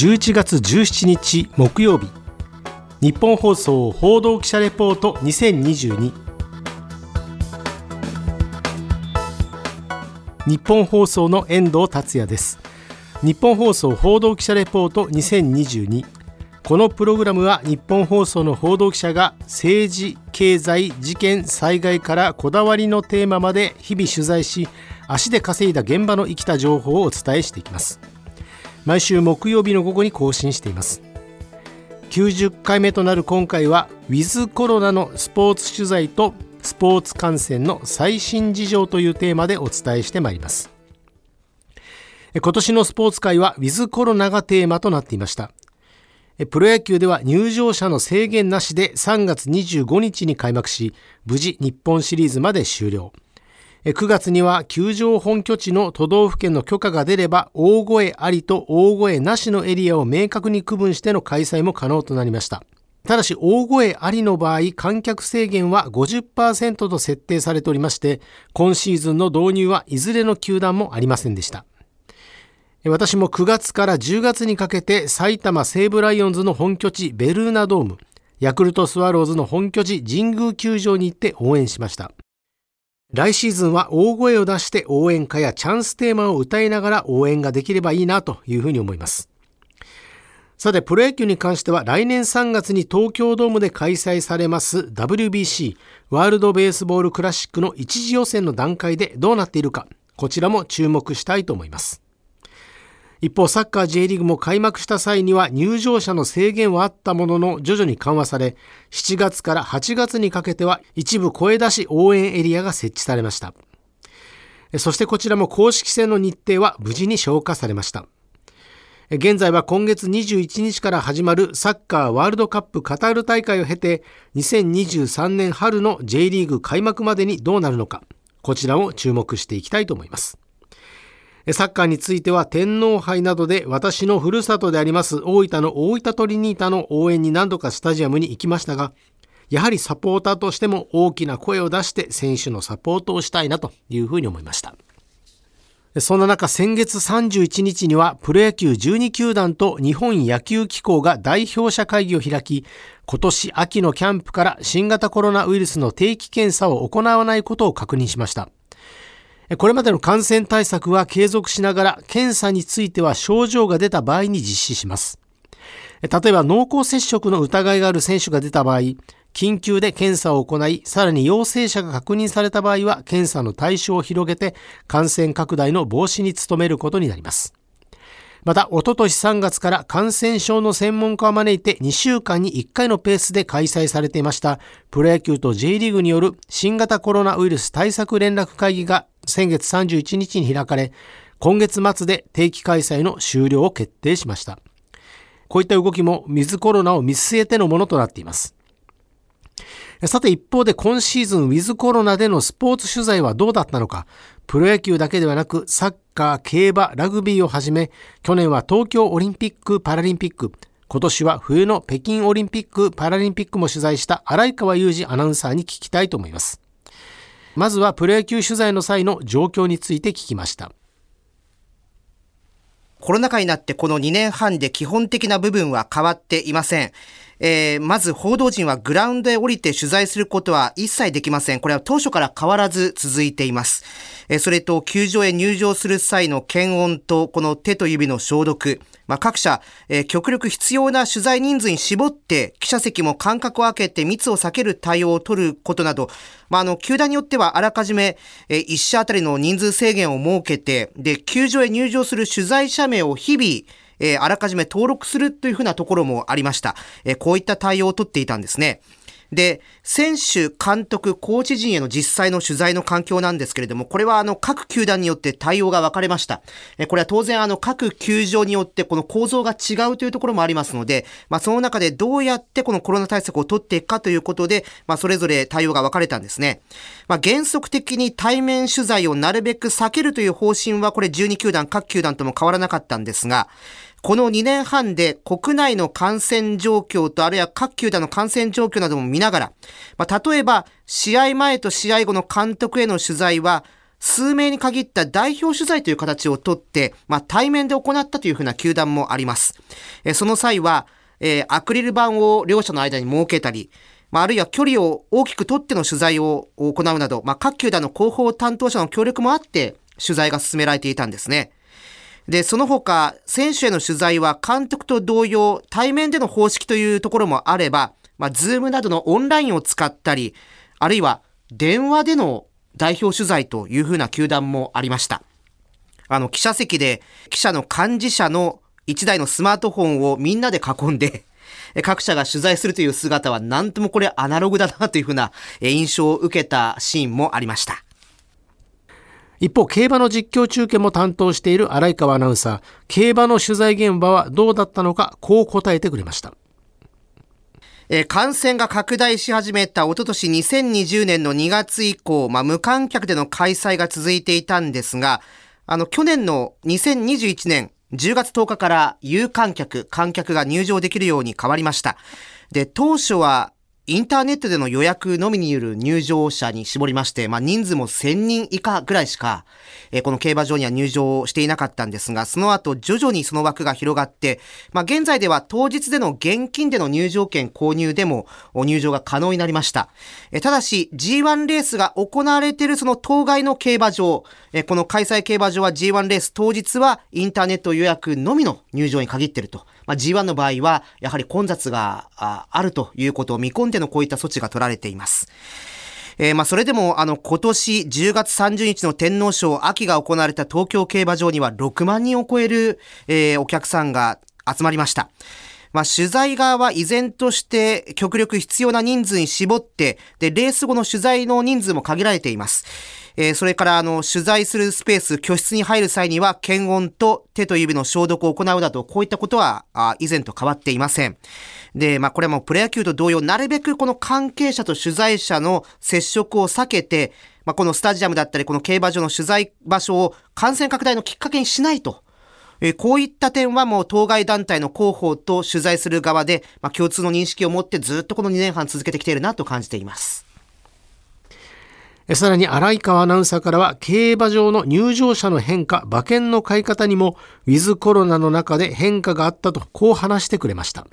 11月17日木曜日。日本放送報道記者レポート2022日本放送の遠藤達也です。日本放送報道記者レポート2022このプログラムは日本放送の報道記者が政治、経済、事件、災害からこだわりのテーマまで日々取材し足で稼いだ現場の生きた情報をお伝えしていきます。毎週木曜日の午後に更新しています。90回目となる今回はウィズコロナのスポーツ取材とスポーツ観戦の最新事情というテーマでお伝えしてまいります。今年のスポーツ界はウィズコロナがテーマとなっていました。プロ野球では入場者の制限なしで3月25日に開幕し無事日本シリーズまで終了。9月には球場本拠地の都道府県の許可が出れば大声ありと大声なしのエリアを明確に区分しての開催も可能となりました。ただし大声ありの場合観客制限は50%と設定されておりまして今シーズンの導入はいずれの球団もありませんでした。私も9月から10月にかけて埼玉西武ライオンズの本拠地ベルーナドームヤクルトスワローズの本拠地神宮球場に行って応援しました。来シーズンは大声を出して応援歌やチャンステーマを歌いながら応援ができればいいなというふうに思います。さて、プロ野球に関しては来年3月に東京ドームで開催されます WBC ワールドベースボールクラシックの一次予選の段階でどうなっているか、こちらも注目したいと思います。一方、サッカー J リーグも開幕した際には入場者の制限はあったものの徐々に緩和され、7月から8月にかけては一部声出し応援エリアが設置されました。そしてこちらも公式戦の日程は無事に消化されました。現在は今月21日から始まるサッカーワールドカップカタール大会を経て2023年春の J リーグ開幕までにどうなるのかこちらを注目していきたいと思います。サッカーについては天皇杯などで私のふるさとであります大分の大分トリニータの応援に何度かスタジアムに行きましたが、やはりサポーターとしても大きな声を出して選手のサポートをしたいなというふうに思いました。そんな中、先月31日にはプロ野球12球団と日本野球機構が代表者会議を開き、今年秋のキャンプから新型コロナウイルスの定期検査を行わないことを確認しました。これまでの感染対策は継続しながら、検査については症状が出た場合に実施します。例えば濃厚接触の疑いがある選手が出た場合、緊急で検査を行い、さらに陽性者が確認された場合は、検査の対象を広げて、感染拡大の防止に努めることになります。また、おととし3月から感染症の専門家を招いて2週間に1回のペースで開催されていましたプロ野球と J リーグによる新型コロナウイルス対策連絡会議が先月31日に開かれ、今月末で定期開催の終了を決定しました。こういった動きも水コロナを見据えてのものとなっています。さて一方で今シーズンウィズコロナでのスポーツ取材はどうだったのか、プロ野球だけではなくサッカー、競馬、ラグビーをはじめ、去年は東京オリンピック・パラリンピック、今年は冬の北京オリンピック・パラリンピックも取材した荒川裕二アナウンサーに聞きたいと思います。まずはプロ野球取材の際の状況について聞きました。コロナ禍になってこの2年半で基本的な部分は変わっていません。えー、まず報道陣はグラウンドへ降りて取材することは一切できません。これは当初から変わらず続いています。えー、それと球場へ入場する際の検温とこの手と指の消毒、まあ、各社、えー、極力必要な取材人数に絞って記者席も間隔を空けて密を避ける対応を取ることなど、まあ、あの、球団によってはあらかじめ、えー、一社あたりの人数制限を設けて、で、球場へ入場する取材者名を日々、えー、あらかじめ登録するというふうなところもありました。えー、こういった対応をとっていたんですね。で、選手、監督、コーチ陣への実際の取材の環境なんですけれども、これはあの各球団によって対応が分かれました。えこれは当然あの各球場によってこの構造が違うというところもありますので、まあその中でどうやってこのコロナ対策を取っていくかということで、まあそれぞれ対応が分かれたんですね。まあ原則的に対面取材をなるべく避けるという方針はこれ12球団、各球団とも変わらなかったんですが、この2年半で国内の感染状況とあるいは各球団の感染状況なども見ながら、まあ、例えば試合前と試合後の監督への取材は数名に限った代表取材という形をとって、まあ、対面で行ったというふうな球団もあります。えその際は、えー、アクリル板を両者の間に設けたり、まあ、あるいは距離を大きく取っての取材を行うなど、まあ、各球団の広報担当者の協力もあって、取材が進められていたんですね。で、その他、選手への取材は監督と同様、対面での方式というところもあれば、まあ、ズームなどのオンラインを使ったり、あるいは電話での代表取材というふうな球団もありました。あの、記者席で記者の幹事社の1台のスマートフォンをみんなで囲んで、各社が取材するという姿はなんともこれアナログだなというふうな印象を受けたシーンもありました。一方、競馬の実況中継も担当している荒井川アナウンサー、競馬の取材現場はどうだったのか、こう答えてくれました。え感染が拡大し始めたおととし2020年の2月以降、まあ、無観客での開催が続いていたんですが、あの、去年の2021年10月10日から有観客、観客が入場できるように変わりました。で、当初はインターネットでの予約のみによる入場者に絞りまして、まあ、人数も1000人以下ぐらいしか、えー、この競馬場には入場していなかったんですが、その後徐々にその枠が広がって、まあ、現在では当日での現金での入場券購入でも入場が可能になりました。えー、ただし G1 レースが行われているその当該の競馬場、えー、この開催競馬場は G1 レース当日はインターネット予約のみの入場に限っていると。まあ、G1 の場合は、やはり混雑があるということを見込んでのこういった措置が取られています。えー、まあ、それでも、あの、今年10月30日の天皇賞秋が行われた東京競馬場には6万人を超える、えー、お客さんが集まりました。まあ、取材側は依然として極力必要な人数に絞って、で、レース後の取材の人数も限られています。えー、それからあの取材するスペース、居室に入る際には検温と手と指の消毒を行うなど、こういったことはあ以前と変わっていません。で、まあこれはもうプロ野球と同様、なるべくこの関係者と取材者の接触を避けて、まあこのスタジアムだったり、この競馬場の取材場所を感染拡大のきっかけにしないと。えこういった点はもう当該団体の広報と取材する側で、まあ、共通の認識を持ってずっとこの2年半続けてきているなと感じています。さらに荒井川アナウンサーからは競馬場の入場者の変化、馬券の買い方にもウィズコロナの中で変化があったとこう話してくれました。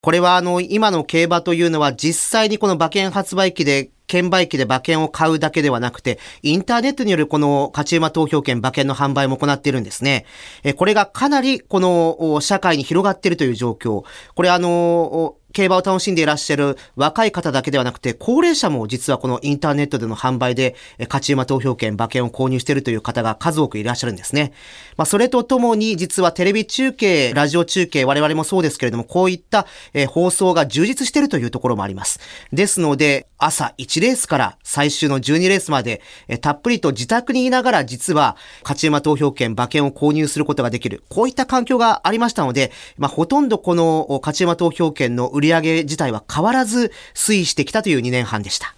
これはあの今の競馬というのは実際にこの馬券発売機で券売機で馬券を買うだけではなくて、インターネットによるこの勝ち馬投票券馬券の販売も行っているんですね。えこれがかなりこの社会に広がっているという状況。これあの、競馬を楽しんでいらっしゃる若い方だけではなくて、高齢者も実はこのインターネットでの販売で、勝ち馬投票券、馬券を購入しているという方が数多くいらっしゃるんですね。まあ、それとともに、実はテレビ中継、ラジオ中継、我々もそうですけれども、こういった、放送が充実しているというところもあります。ですので、朝1レースから最終の12レースまで、たっぷりと自宅にいながら実は、勝ち馬投票券、馬券を購入することができる。こういった環境がありましたので、まあ、ほとんどこの勝ち馬投票券の売上自体は変わらず推移してきたという2年半でした。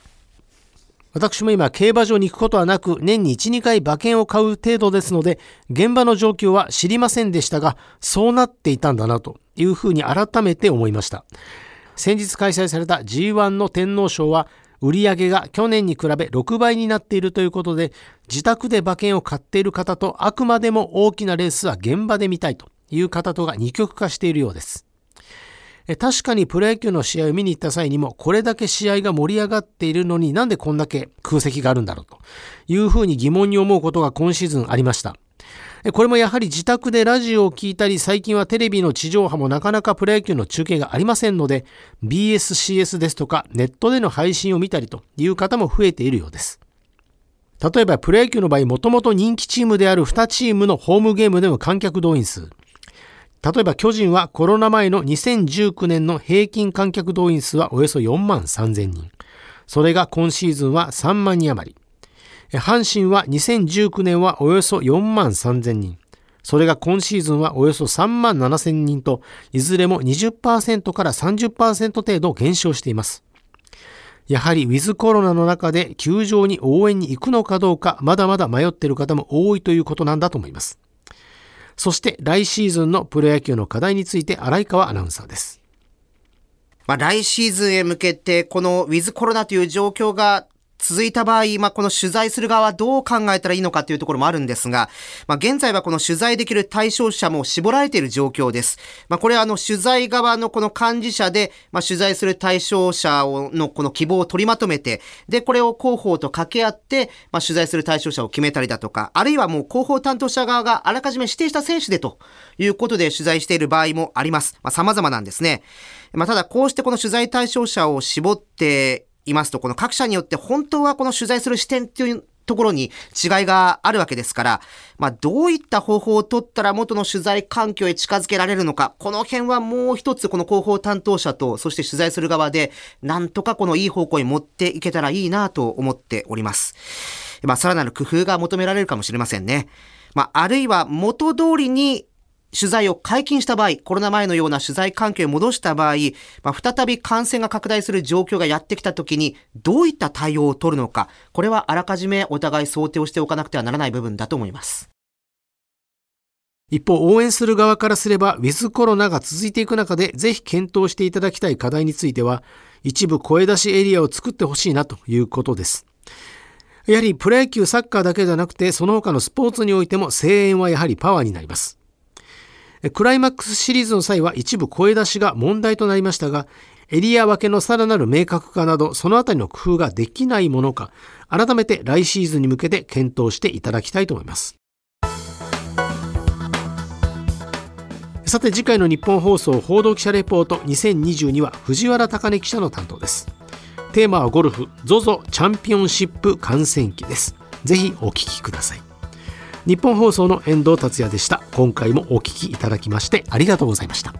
私も今、競馬場に行くことはなく、年に1、2回馬券を買う程度ですので、現場の状況は知りませんでしたが、そうなっていたんだなというふうに改めて思いました。先日開催された G1 の天皇賞は、売上が去年に比べ6倍になっているということで、自宅で馬券を買っている方と、あくまでも大きなレースは現場で見たいという方とが二極化しているようです。確かにプロ野球の試合を見に行った際にも、これだけ試合が盛り上がっているのになんでこんだけ空席があるんだろうというふうに疑問に思うことが今シーズンありました。これもやはり自宅でラジオを聞いたり、最近はテレビの地上波もなかなかプロ野球の中継がありませんので、BSCS ですとかネットでの配信を見たりという方も増えているようです。例えばプロ野球の場合、もともと人気チームである2チームのホームゲームでの観客動員数、例えば巨人はコロナ前の2019年の平均観客動員数はおよそ4万3000人。それが今シーズンは3万人余り。阪神は2019年はおよそ4万3000人。それが今シーズンはおよそ3万7000人と、いずれも20%から30%程度減少しています。やはりウィズコロナの中で球場に応援に行くのかどうか、まだまだ迷っている方も多いということなんだと思います。そして来シーズンのプロ野球の課題について荒井川アナウンサーです。まあ、来シーズンへ向けて、このウィズコロナという状況が続いた場合、まあ、この取材する側はどう考えたらいいのかというところもあるんですが、まあ、現在はこの取材できる対象者も絞られている状況です。まあ、これはあの取材側のこの幹事者で、まあ、取材する対象者をのこの希望を取りまとめて、で、これを広報と掛け合って、まあ、取材する対象者を決めたりだとか、あるいはもう広報担当者側があらかじめ指定した選手でということで取材している場合もあります。まあ、様々なんですね。まあ、ただこうしてこの取材対象者を絞っていますと、この各社によって本当はこの取材する視点っていうところに違いがあるわけですから、まあ、どういった方法を取ったら元の取材環境へ近づけられるのか、この辺はもう一つこの広報担当者と、そして取材する側で、なんとかこのいい方向に持っていけたらいいなと思っております。まあ、さらなる工夫が求められるかもしれませんね。まあ、あるいは元通りに取材を解禁した場合、コロナ前のような取材関係を戻した場合、まあ、再び感染が拡大する状況がやってきたときに、どういった対応を取るのか、これはあらかじめお互い想定をしておかなくてはならない部分だと思います。一方、応援する側からすれば、ウィズコロナが続いていく中で、ぜひ検討していただきたい課題については、一部声出しエリアを作ってほしいなということです。やはりプロ野球、サッカーだけではなくて、その他のスポーツにおいても声援はやはりパワーになります。クライマックスシリーズの際は一部声出しが問題となりましたが、エリア分けのさらなる明確化など、そのあたりの工夫ができないものか、改めて来シーズンに向けて検討していただきたいと思います。さて次回の日本放送報道記者レポート2022は藤原貴根記者の担当です。テーマはゴルフ ZOZO チャンピオンシップ観戦記です。ぜひお聞きください。日本放送の遠藤達也でした。今回もお聞きいただきましてありがとうございました。